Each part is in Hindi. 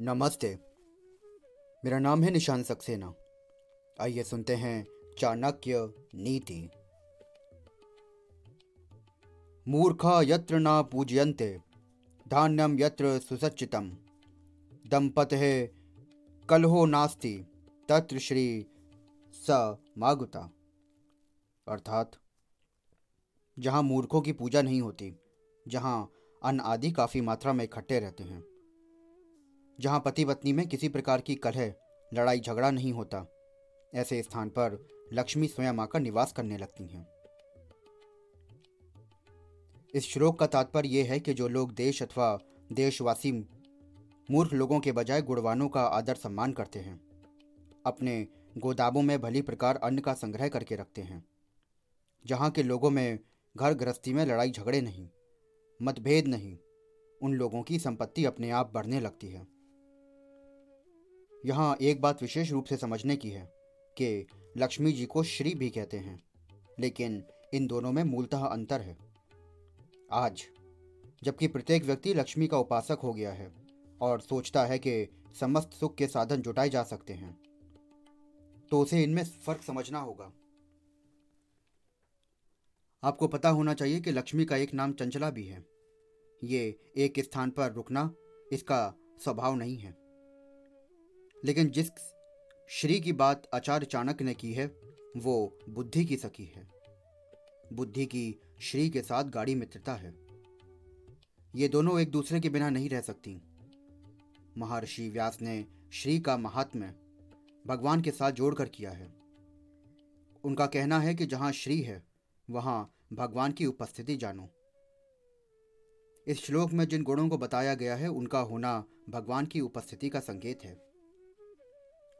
नमस्ते। मेरा नाम है निशान सक्सेना। आइए सुनते हैं चाणक्य नीति। मूर्खा यत्र न पूजयन्ते धान्यम यत्र सुसच्चितम दंपते कलहो नास्ति, तत्र श्री स मागुता। अर्थात, जहाँ मूर्खों की पूजा नहीं होती, जहाँ अन्न आदि काफ़ी मात्रा में इकट्ठे रहते हैं। जहाँ पति पत्नी में किसी प्रकार की कलह लड़ाई झगड़ा नहीं होता। ऐसे स्थान पर लक्ष्मी स्वयं आकर निवास करने लगती हैं। इस श्लोक का तात्पर्य यह है कि जो लोग देश अथवा देशवासी मूर्ख लोगों के बजाय गुणवानों का आदर सम्मान करते हैं, अपने गोदामों में भली प्रकार अन्न का संग्रह करके रखते हैं, जहाँ के लोगों में घर गृहस्थी में लड़ाई झगड़े नहीं, मतभेद नहीं, उन लोगों की संपत्ति अपने आप बढ़ने लगती है। यहाँ एक बात विशेष रूप से समझने की है कि लक्ष्मी जी को श्री भी कहते हैं, लेकिन इन दोनों में मूलतः अंतर है। आज, जबकि प्रत्येक व्यक्ति लक्ष्मी का उपासक हो गया है और सोचता है कि समस्त सुख के साधन जुटाए जा सकते हैं तो उसे इनमें फ़र्क समझना होगा। आपको पता होना चाहिए कि लक्ष्मी का एक नाम चंचला भी है। ये एक स्थान पर रुकना इसका स्वभाव नहीं है। लेकिन जिस श्री की बात आचार्य चाणक्य ने की है, वो बुद्धि की सखी है। बुद्धि की श्री के साथ गाड़ी मित्रता है। ये दोनों एक दूसरे के बिना नहीं रह सकती। महर्षि व्यास ने श्री का महात्म्य भगवान के साथ जोड़कर किया है। उनका कहना है कि जहाँ श्री है, वहाँ भगवान की उपस्थिति जानो। इस श्लोक में जिन गुणों को बताया गया है, उनका होना भगवान की उपस्थिति का संकेत है।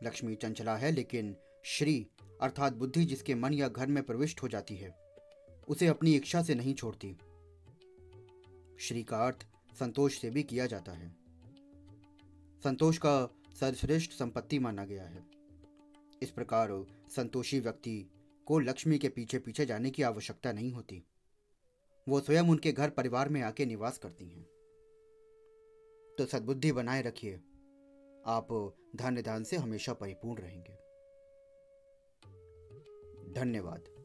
लक्ष्मी चंचला है, लेकिन श्री, अर्थात बुद्धि जिसके मन या घर में प्रविष्ट हो जाती है, उसे अपनी इच्छा से नहीं छोड़ती। श्री का अर्थ संतोष से भी किया जाता है। संतोष का सर्वश्रेष्ठ संपत्ति माना गया है। इस प्रकार संतोषी व्यक्ति को लक्ष्मी के पीछे पीछे जाने की आवश्यकता नहीं होती। वो स्वयं उनके घर परिवार में आके निवास करती हैं। तो सद्बुद्धि बनाए रखिए। आप धन्य दान से हमेशा परिपूर्ण रहेंगे। धन्यवाद।